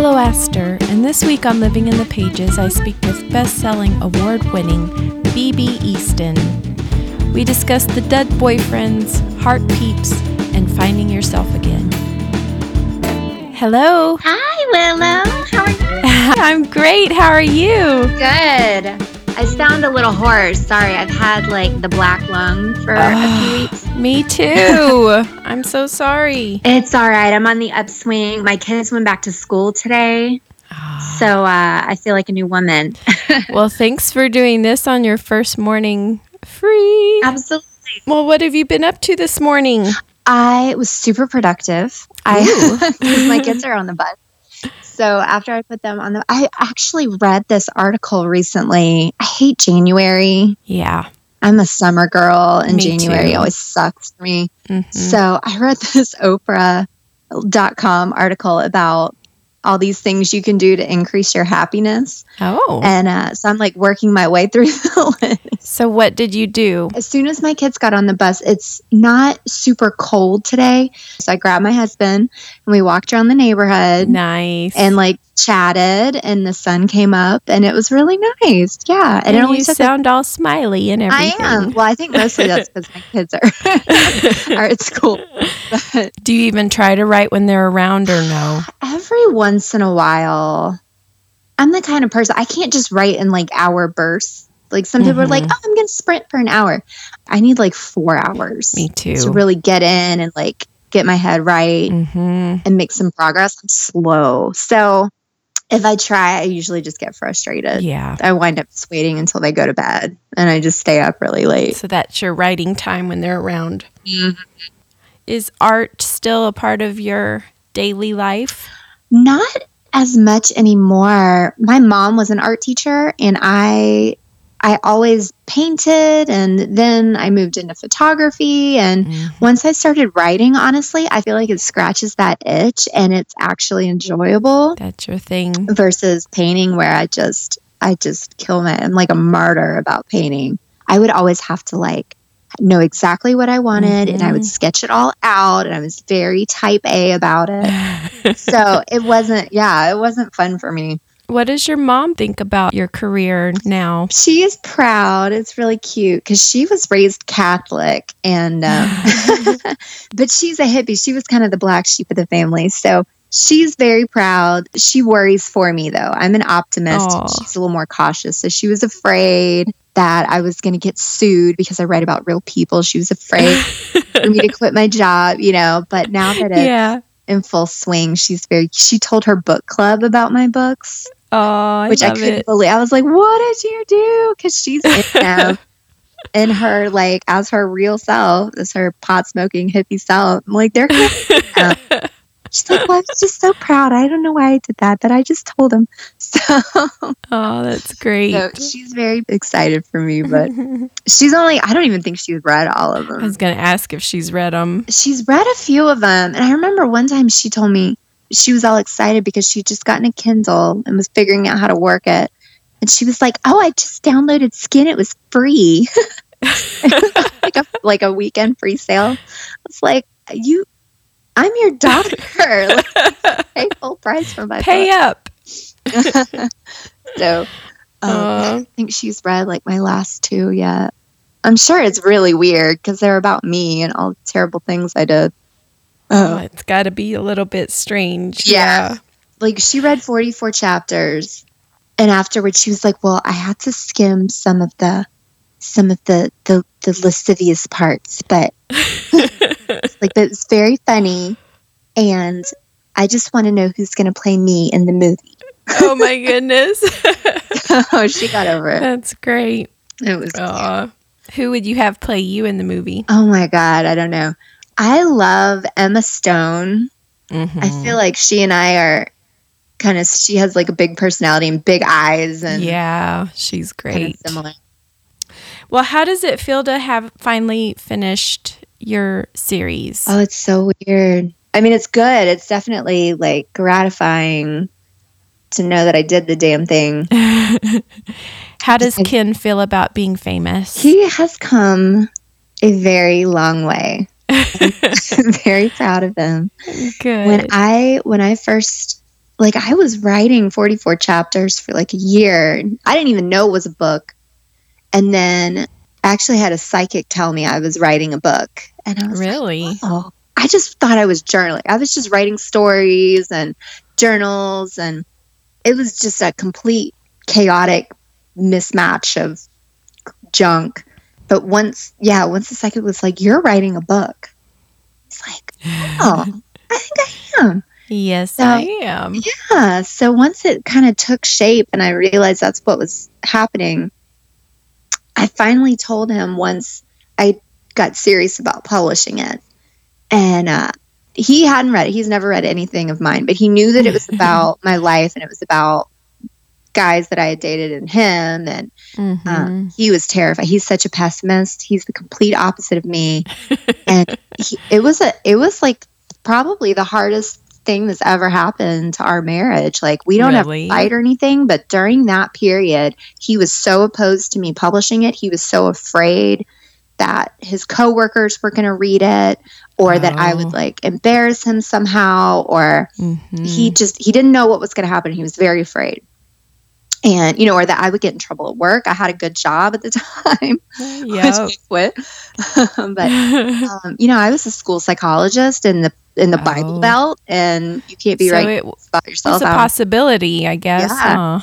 Willow Astor, and this week on Living in the Pages, I speak with best selling award winning BB Easton. We discuss the dead boyfriends, heart peeps, and finding yourself again. Hello. Hi, Willow. How are you? I'm great. How are you? Good. I sound a little hoarse. Sorry, I've had like the black lung for a few ah. weeks. Me too. I'm so sorry. It's all right. I'm on the upswing. My kids went back to school today. So uh, I feel like a new woman. well, thanks for doing this on your first morning free. Absolutely. Well, what have you been up to this morning? I was super productive. I my kids are on the bus. So after I put them on the, I actually read this article recently. I hate January. Yeah. I'm a summer girl, and Me January too. always sucks for me. Mhm. So I read this Oprah.com article about all these things you can do to increase your happiness. Oh. And uh, so I'm like working my way through the list. So, what did you do? As soon as my kids got on the bus, it's not super cold today. So I grabbed my husband and we walked around the neighborhood Nice. and like chatted, and the sun came up and it was really nice. Yeah. and it only you sound all smiley and everything. I am. Well, I think mostly that's because my kids are, are at school. But Do you even try to write when they're around or no? every once in a while, I'm the kind of person I can't just write in like hour bursts. Like some people are like, Mhm. oh, I'm going to sprint for an hour. I need like four hours Me too. to really get in and like get my head right hmm and make some progress. I'm slow. So if I try, I usually just get frustrated. Yeah. I wind up just waiting until they go to bed and I just stay up really late. So that's your writing time when they're around. Mhm. Is art still a part of your daily life? Not as much anymore. My mom was an art teacher and I I always painted and then I moved into photography and Mm. once I started writing honestly, I feel like it scratches that itch and it's actually enjoyable That's your thing. versus painting where I just I just kill my I'm like a martyr about painting. I would always have to like know exactly what I wanted and I would Mhm. sketch it all out and I was very type A about it so it wasn't yeah it wasn't fun for me what does your mom think about your career now? she is proud. It's really cute because she was raised catholic and um, but she's a hippie. She was kind of the black sheep of the family. So she's very proud. She worries for me though. I'm an optimist. Aw. she's a little more cautious. So she was afraid that i was going to get sued because i write about real people. She was afraid for me to quit my job you know but now that it's yeah. in full swing she's very she told her book club about my books Oh, I which I couldn't it. believe. I was like, "What did you do?" Because she's in them, in her like as her real self, as her pot smoking hippie self. I'm like, they're. She's like, "Well, I was just so proud. I don't know why I did that, but I just told him." So, oh, that's great. so she's very excited for me, but she's only. I don't even think she's read all of them. I was going to ask if she's read them. She's read a few of them, and I remember one time she told me she was all excited because she just gotten a Kindle and was figuring out how to work it. And she was like, "Oh, I just downloaded Skin. It was free, like a like a weekend free sale." It's like, "You, I'm your daughter. like, pay full price for my Pay up. so, um, Aw. I think she's read like my last two yet. I'm sure it's really weird because they're about me and all the terrible things I did. Oh, uh, it's got to be a little bit strange. Yeah. like she read 44 chapters and afterwards she was like well i had to skim some of the some of the the, the lascivious parts but like but it's very funny and i just want to know who's going to play me in the movie oh, my goodness. oh she got over it that's great. it was Aw. Who would you have play you in the movie? oh my god i don't know i love emma stone Mhm. i feel like she and i are kind of she has like a big personality and big eyes and yeah, she's kind great. of similar Well, how does it feel to have finally finished your series? Oh, it's so weird. I mean, it's good. It's definitely like gratifying to know that I did the damn thing. how does Ken feel about being famous? He has come a very long way. I'm very proud of them. Good. When I when I first like I was writing 44 chapters for like a year. I didn't even know it was a book. And then I actually had a psychic tell me I was writing a book. And I was Really? like, oh, I just thought I was journaling. I was just writing stories and journals. And it was just a complete chaotic mismatch of junk. But once, yeah, once the psychic was like, you're writing a book. It's like, oh, I think I am. Yes, So- I am. Yeah. So once it kind of took shape and I realized that's what was happening, I finally told him once I got serious about publishing it. And uh, he hadn't read it. He's never read anything of mine, but he knew that it was about my life and it was about guys that I had dated and him. And Mhm. uh, he was terrified. He's such a pessimist. He's the complete opposite of me. and he, it was a, it was like probably the hardest thing that's ever happened to our marriage. Like we don't Really? have a fight or anything, but during that period, he was so opposed to me publishing it. He was so afraid that his coworkers were going to read it or that I Oh. would like embarrass him somehow or Mhm. he just he didn't know what was going to happen he was very afraid and you know or that i would get in trouble at work i had a good job at the time which I quit but um, you know i was a school psychologist in the in the bible Oh. belt and you can't be so right it about was yourself a out. possibility, I guess. Yeah.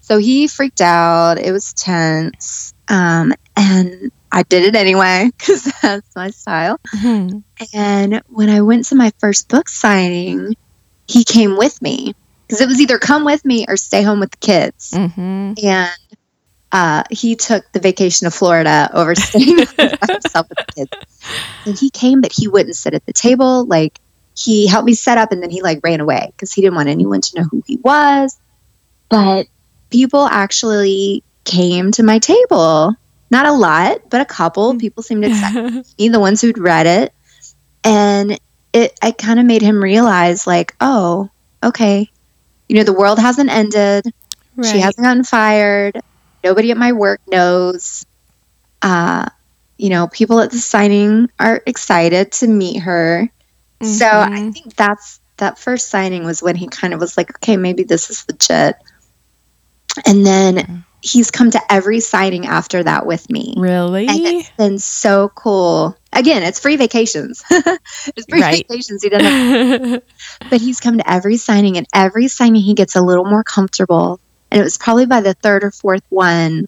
so he freaked out it was tense um, and i did it anyway because that's my style Mhm. And when I went to my first book signing, he came with me because it was either come with me or stay home with the kids. Mhm. And uh, he took the vacation to Florida over staying by himself with the kids. And he came, but he wouldn't sit at the table. Like he helped me set up and then he like ran away because he didn't want anyone to know who he was. But people actually came to my table. Not a lot, but a couple. People seemed excited me, the ones who'd read it. And it I kind of made him realize like, oh, okay. You know, the world hasn't ended. She hasn't gotten fired. Nobody at my work knows. Uh, you know, people at the signing are excited to meet her. So I Mhm. think that's that first signing was when he kind of was like, okay, maybe this is legit. And then he's come to every signing after that with me. Really? And it's been so cool. Again, it's free vacations. it's free Right. vacations. He doesn't, but he's come to every signing, and every signing he gets a little more comfortable. And it was probably by the third or fourth one,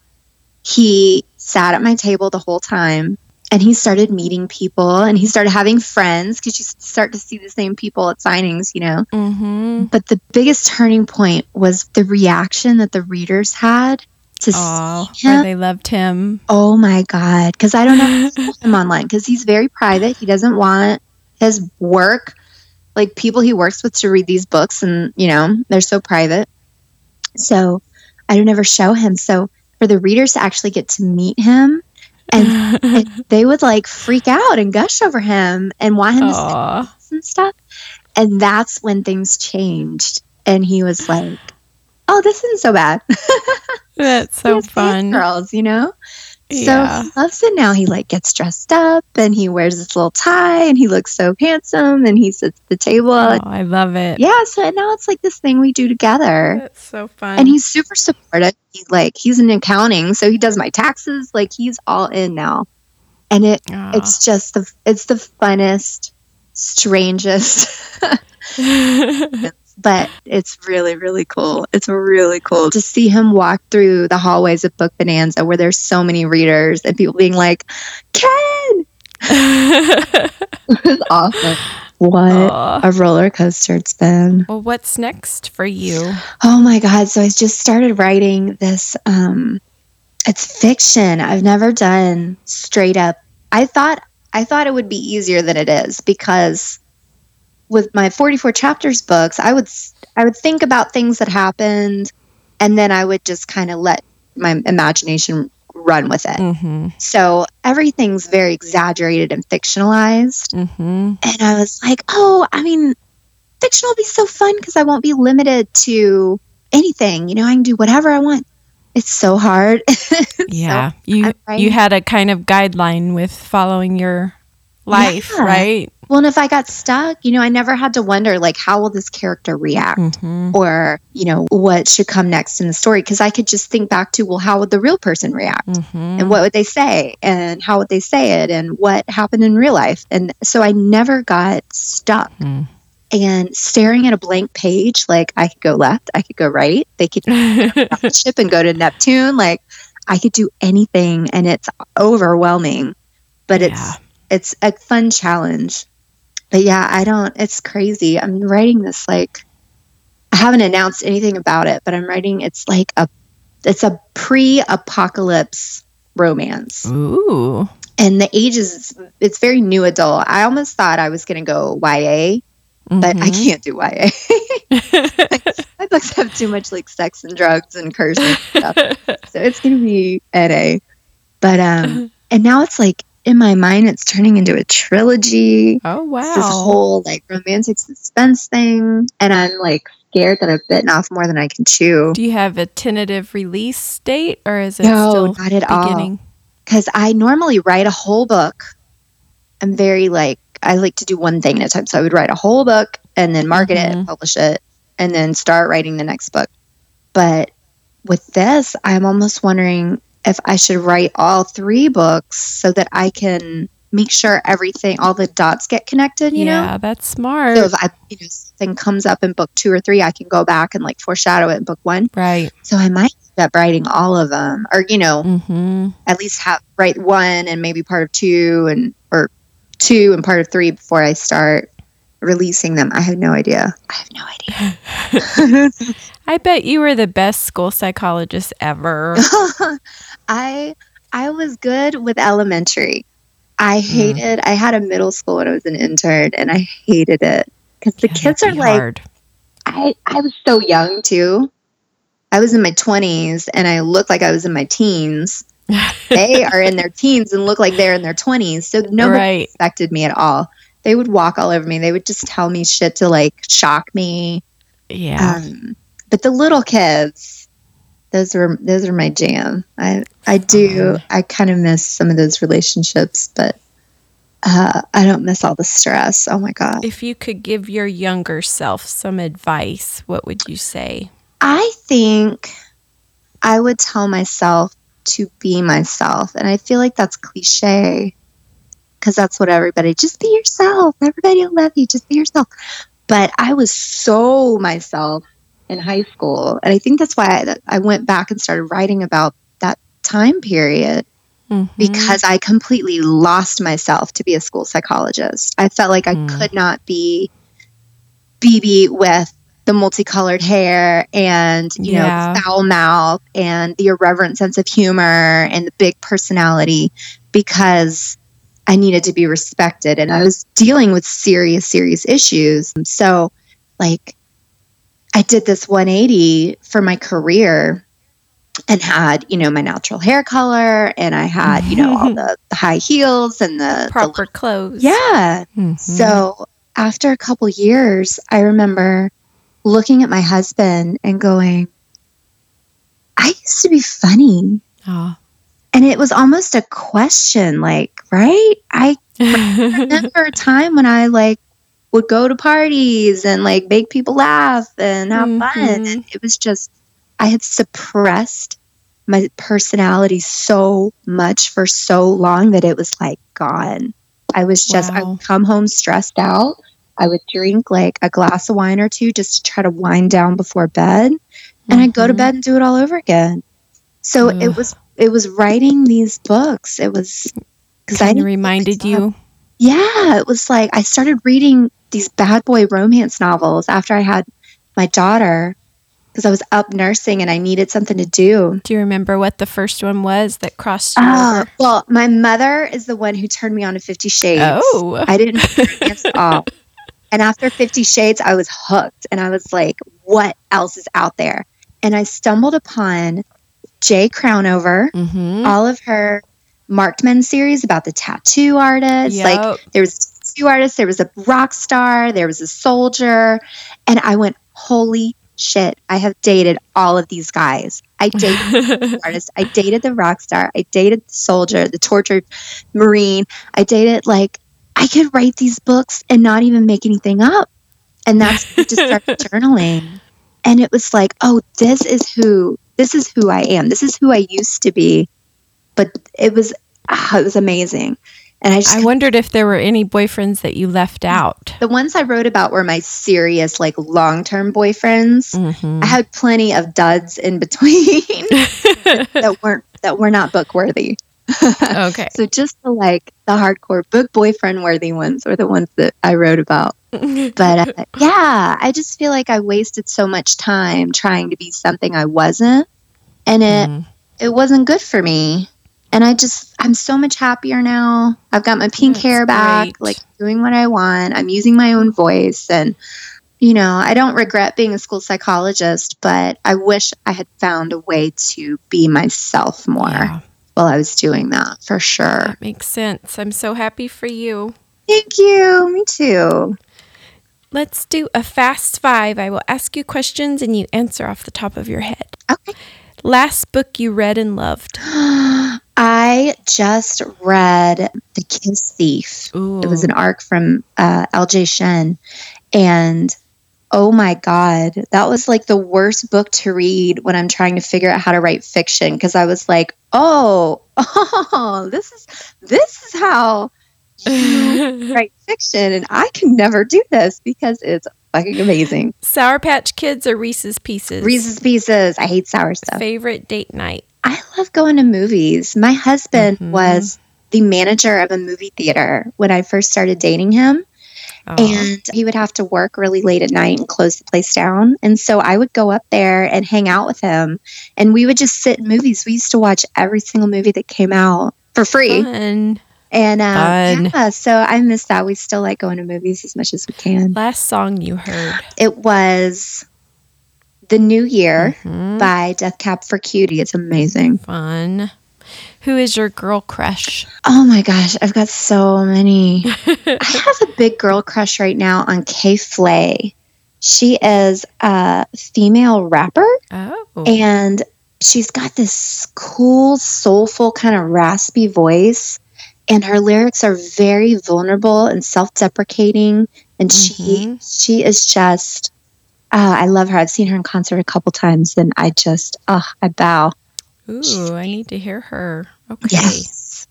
he sat at my table the whole time, and he started meeting people, and he started having friends because you start to see the same people at signings, you know. hmm But the biggest turning point was the reaction that the readers had to Oh, see him. they loved him. Oh my God. Because I don't know how to follow him online because he's very private. He doesn't want his work, like people he works with, to read these books. And, you know, they're so private. So I don't ever show him. So for the readers to actually get to meet him, and, and they would like freak out and gush over him and want him to say and stuff. And that's when things changed. And he was like, oh, this isn't so bad. That's so fun. girls, you know? Yeah. So he loves it now. He like gets dressed up and he wears this little tie and he looks so handsome and he sits at the table. Oh, I love it. Yeah, so now it's like this thing we do together. That's so fun. And he's super supportive. He like he's in accounting, so he does my taxes. Like he's all in now. And it it's just the it's the funnest, strangest but it's really really cool. It's really cool to see him walk through the hallways of book bonanza where there's so many readers and people being like ken! It's awesome. What Aw. a roller coaster it's been. Well, what's next for you? oh my god. So i just started writing this um it's fiction. I've never done straight up. I thought i thought it would be easier than it is because with my 44 chapters books i would i would think about things that happened and then i would just kind of let my imagination run with it Mm-hmm. so everything's very exaggerated and fictionalized Mm-hmm. and I was like, oh, I mean, fiction will be so fun because I won't be limited to anything. You know, I can do whatever I want. It's so hard. Yeah. So, you you had a kind of guideline with following your life, Yeah. right? Well, and if I got stuck, you know, I never had to wonder, like, how will this character react? Mhm. Or, you know, what should come next in the story? Because I could just think back to, well, how would the real person react? Mhm. And what would they say? And how would they say it? And what happened in real life? And so I never got stuck. Mm. And staring at a blank page, like I could go left, I could go right, they could ship and go to Neptune. Like I could do anything and it's overwhelming. But Yeah. it's it's a fun challenge. But yeah, I don't it's crazy. I'm writing this like I haven't announced anything about it, but I'm writing it's like a it's a pre-apocalypse romance. Ooh. And the age is it's very new adult. I almost thought I was gonna go YA, but I Mhm. can't do YA. My books have too much like sex and drugs and cursing and stuff. so it's gonna be NA. But um and now it's like in my mind it's turning into a trilogy. oh wow. It's this whole like romantic suspense thing. And I'm like scared that I've bitten off more than I can chew. Do you have a tentative release date or is it No, still not at all. Because I normally write a whole book. I'm very like I like to do one thing at a time. So I would write a whole book and then market it and publish it and then start writing the next book. But with this, I'm almost wondering if I should write all three books so that I can make sure everything, all the dots get connected, you know? yeah, that's smart. So if I, you know, something comes up in book two or three, I can go back and like foreshadow it in book one. right. So I might end up writing all of them, or you know, Mm-hmm. at least have write one and maybe part of two and or two and part of three before I start releasing them. I have no idea. I have no idea. I bet you were the best school psychologist ever. I I was good with elementary. I mm-hmm. hated. I had a middle school when I was an intern, and I hated it because the Yeah, kids are like hard. I I was so young too. I was in my 20s and I looked like I was in my teens. They are in their teens and look like they're in their 20s. So nobody right. respected me at all. They would walk all over me. They would just tell me shit to like shock me. Yeah. Um, but the little kids, those were those are my jam. I I do Fun. I kind of miss some of those relationships, but uh, I don't miss all the stress. Oh my god. if you could give your younger self some advice, what would you say? I think I would tell myself to be myself. And I feel like that's cliche because that's what everybody just be yourself. Everybody will love you. Just be yourself. But I was so myself in high school. And I think that's why I, I went back and started writing about that time period Mhm. because I completely lost myself to be a school psychologist. I felt like I Mm. could not be BB with the multicolored hair and you know Yeah. the foul mouth and the irreverent sense of humor and the big personality because I needed to be respected and I was dealing with serious serious issues. So like I did this 180 for my career and had, you know, my natural hair color and I had, you know, all the, the high heels and the, the proper clothes. yeah. Mhm. So after a couple years, I remember looking at my husband and going, I used to be funny. Aw. And it was almost a question, like, right? I remember a time when I like would go to parties and like make people laugh and have fun. Mhm. And it was just, I had suppressed my personality so much for so long that it was like gone. I was just, i would come home stressed out. I would drink like a glass of wine or two just to try to wind down before bed. And I'd go to Mhm. bed and do it all over again. So it was, it was writing these books. It was because I Kind of didn't reminded you. yeah, it was like I started reading these bad boy romance novels after I had my daughter because I was up nursing and I needed something to do. Do you remember what the first one was that crossed Oh, well, my mother is the one who turned me on to Fifty Shades. Oh. I didn't at all. And after Fifty Shades, I was hooked and I was like, what else is out there? And I stumbled upon Jay Crownover, Mm-hmm. all of her Marked Men series about the tattoo artist. Like there was two artists there was a rock star there was a soldier and i went holy shit i have dated all of these guys i dated the artist i dated the rock star i dated the soldier the tortured marine i dated like I could write these books and not even make anything up. And that's just started journaling. And it was like, oh, this is who this is who I am. This is who I used to be. But it was ah, it was amazing. And I just I wondered if there were any boyfriends that you left out. the ones I wrote about were my serious, like long term boyfriends. Mhm. I had plenty of duds in between that weren't that were not book worthy. okay. So just the like the hardcore book boyfriend worthy ones were the ones that I wrote about. But uh, yeah, I just feel like I wasted so much time trying to be something I wasn't, and it Mhm. it wasn't good for me. And I just I'm so much happier now. I've got my pink That's hair back, great. like doing what I want. I'm using my own voice and you know, I don't regret being a school psychologist, but I wish I had found a way to be myself more Yeah, while I was doing that for sure. that makes sense. I'm so happy for you. Thank you. Me too. Let's do a fast five. I will ask you questions and you answer off the top of your head. Okay. Last book you read and loved. I just read The Kiss Thief. Ooh. It was an arc from uh, LJ Shen. And oh my God, that was like the worst book to read when I'm trying to figure out how to write fiction because I was like, oh, oh, this is this is how you write fiction. And I can never do this because it's fucking amazing. Sour Patch Kids or Reese's Pieces? Reese's Pieces. I hate sour stuff. Favorite date night. I love going to movies. My husband Mhm. was the manager of a movie theater when I first started dating him. Aw. And he would have to work really late at night and close the place down. And so I would go up there and hang out with him. And we would just sit in movies. We used to watch every single movie that came out for free. Fun. And uh, yeah, so I miss that. We still like going to movies as much as we can. Last song you heard. It was The New Year Mhm. by Death Cab for Cutie. It's amazing. Fun. Who is your girl crush? Oh my gosh, I've got so many. I have a big girl crush right now on K.Flay. She is a female rapper Oh. and she's got this cool, soulful, kind of raspy voice. And her lyrics are very vulnerable and self deprecating. And she Mhm. she is just uh, I love her. I've seen her in concert a couple times and I just oh, I bow. Ooh, I need to hear her. Okay. Yes.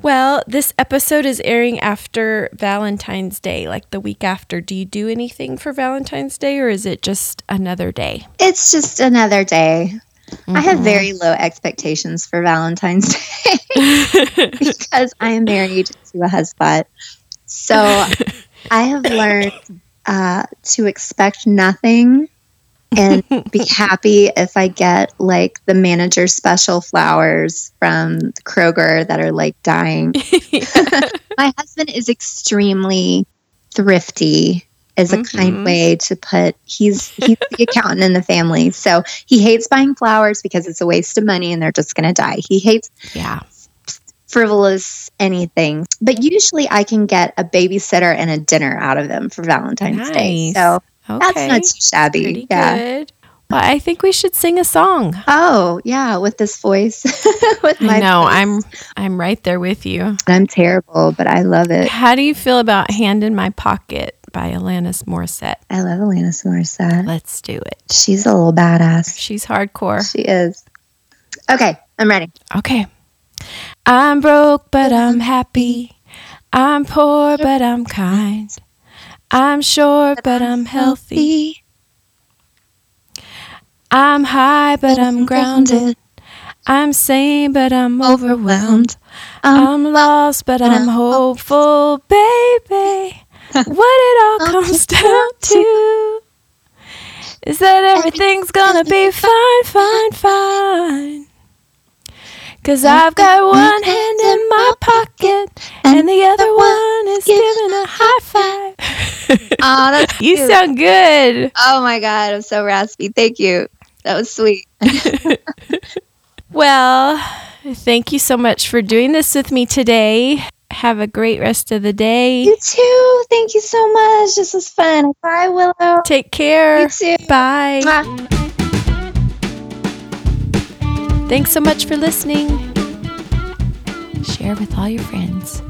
Well, this episode is airing after Valentine's Day, like the week after. Do you do anything for Valentine's Day or is it just another day? It's just another day. I have very low expectations for Valentine's Day because I am married to a husband. So I have learned uh, to expect nothing and be happy if I get like the manager special flowers from Kroger that are like dying. My husband is extremely thrifty is a kind Mhm. way to put he's he's the accountant in the family so he hates buying flowers because it's a waste of money and they're just going to die he hates yeah. frivolous anything but usually i can get a babysitter and a dinner out of them for valentine's day so Okay. that's not too shabby Pretty yeah good. Well, I think we should sing a song. oh yeah with this voice with my I know. voice. I'm I'm right there with you. i'm terrible but i love it How do you feel about Hand in My Pocket by Alanis Morissette? i love alanis morissette Let's do it. she's a little badass She's hardcore. she is okay i'm ready Okay. I'm broke, but I'm happy. I'm poor, but I'm kind. I'm short, but I'm healthy. I'm high, but I'm grounded. I'm sane, but I'm overwhelmed. Um, I'm lost, but I'm hopeful, baby. What it all comes down to is that everything's gonna be fine, fine, fine. Cause I've got one hand in my pocket and the other one is giving a high five. Oh, that's you cute. sound good. Oh my god, I'm so raspy. Thank you. That was sweet. Well, thank you so much for doing this with me today. Have a great rest of the day. You too. Thank you so much. This was fun. Bye, Willow. Take care. You too. Bye. Mwah. Thanks so much for listening. Share with all your friends.